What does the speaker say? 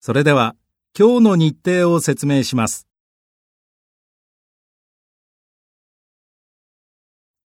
それでは今日の日程を説明します。